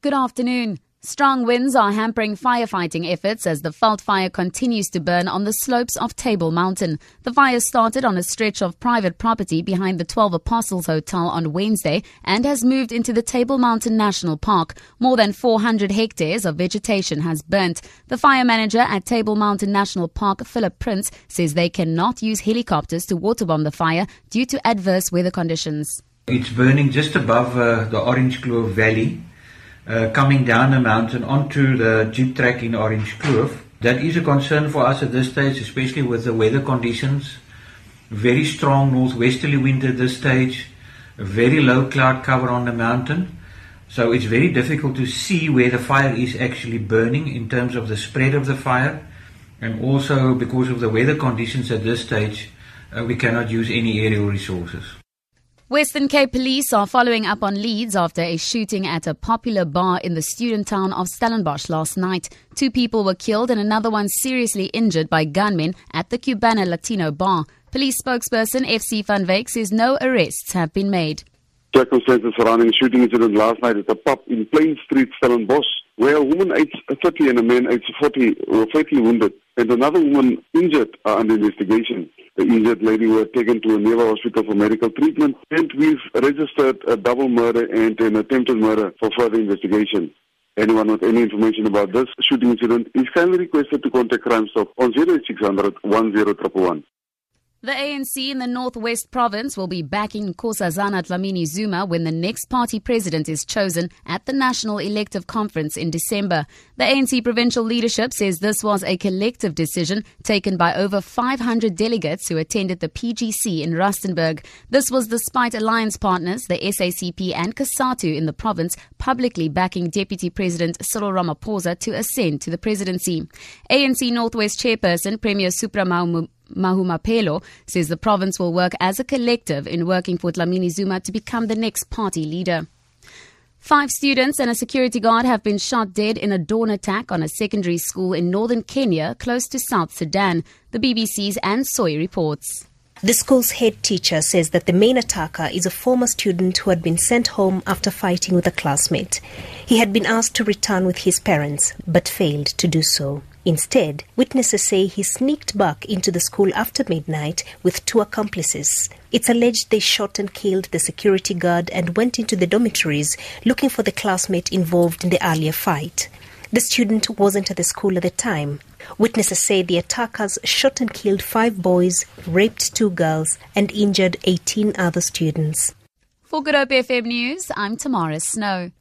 Good afternoon. Strong winds are hampering firefighting efforts as the veld fire continues to burn on the slopes of Table Mountain. The fire started on a stretch of private property behind the 12 Apostles Hotel on Wednesday and has moved into the Table Mountain National Park. More than 400 hectares of vegetation has burnt. The fire manager at Table Mountain National Park, Philip Prins, says they cannot use helicopters to waterbomb the fire due to adverse weather conditions. It's burning just above uh, the Orange Kloof Valley uh, coming down the mountain onto the jeep track in Orange Kloof. That is a concern for us at this stage, especially with the weather conditions. Very strong northwesterly wind at this stage, very low cloud cover on the mountain. So it's very difficult to see where the fire is actually burning in terms of the spread of the fire. And also because of the weather conditions at this stage, uh, we cannot use any aerial resources. Western Cape Police are following up on leads after a shooting at a popular bar in the student town of Stellenbosch last night. Two people were killed and another one seriously injured by gunmen at the Cubana Latino bar. Police spokesperson FC Van Wyk says no arrests have been made. Circumstances surrounding a shooting incident last night at a pub in Plein Street, Stellenbosch, where a woman aged 30 and a man aged 40 were fatally wounded and another woman injured are under investigation. The injured lady was taken to a nearby hospital for medical treatment, and we've registered a double murder and an attempted murder for further investigation. Anyone with any information about this shooting incident is kindly requested to contact Crime Stop on 0600 10111. The ANC in the Northwest Province will be backing Nkosazana Dlamini Zuma when the next party president is chosen at the National Elective Conference in December. The ANC provincial leadership says this was a collective decision taken by over 500 delegates who attended the PGC in Rustenburg. This was despite alliance partners, the SACP and COSATU in the province, publicly backing Deputy President Cyril Ramaphosa to ascend to the presidency. ANC Northwest Chairperson Premier Supra Mahumapelo says the province will work as a collective in working for Dlamini Zuma to become the next party leader. Five students and a security guard have been shot dead in a dawn attack on a secondary school in northern Kenya, close to South Sudan, the BBC's Anne Soy reports. The school's head teacher says that the main attacker is a former student who had been sent home after fighting with a classmate. He had been asked to return with his parents, but failed to do so. Instead, witnesses say he sneaked back into the school after midnight with two accomplices. It's alleged they shot and killed the security guard and went into the dormitories looking for the classmate involved in the earlier fight. The student wasn't at the school at the time. Witnesses say the attackers shot and killed five boys, raped two girls, and injured 18 other students. For Good Hope FM News, I'm Tamara Snow.